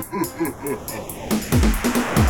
フフフフ。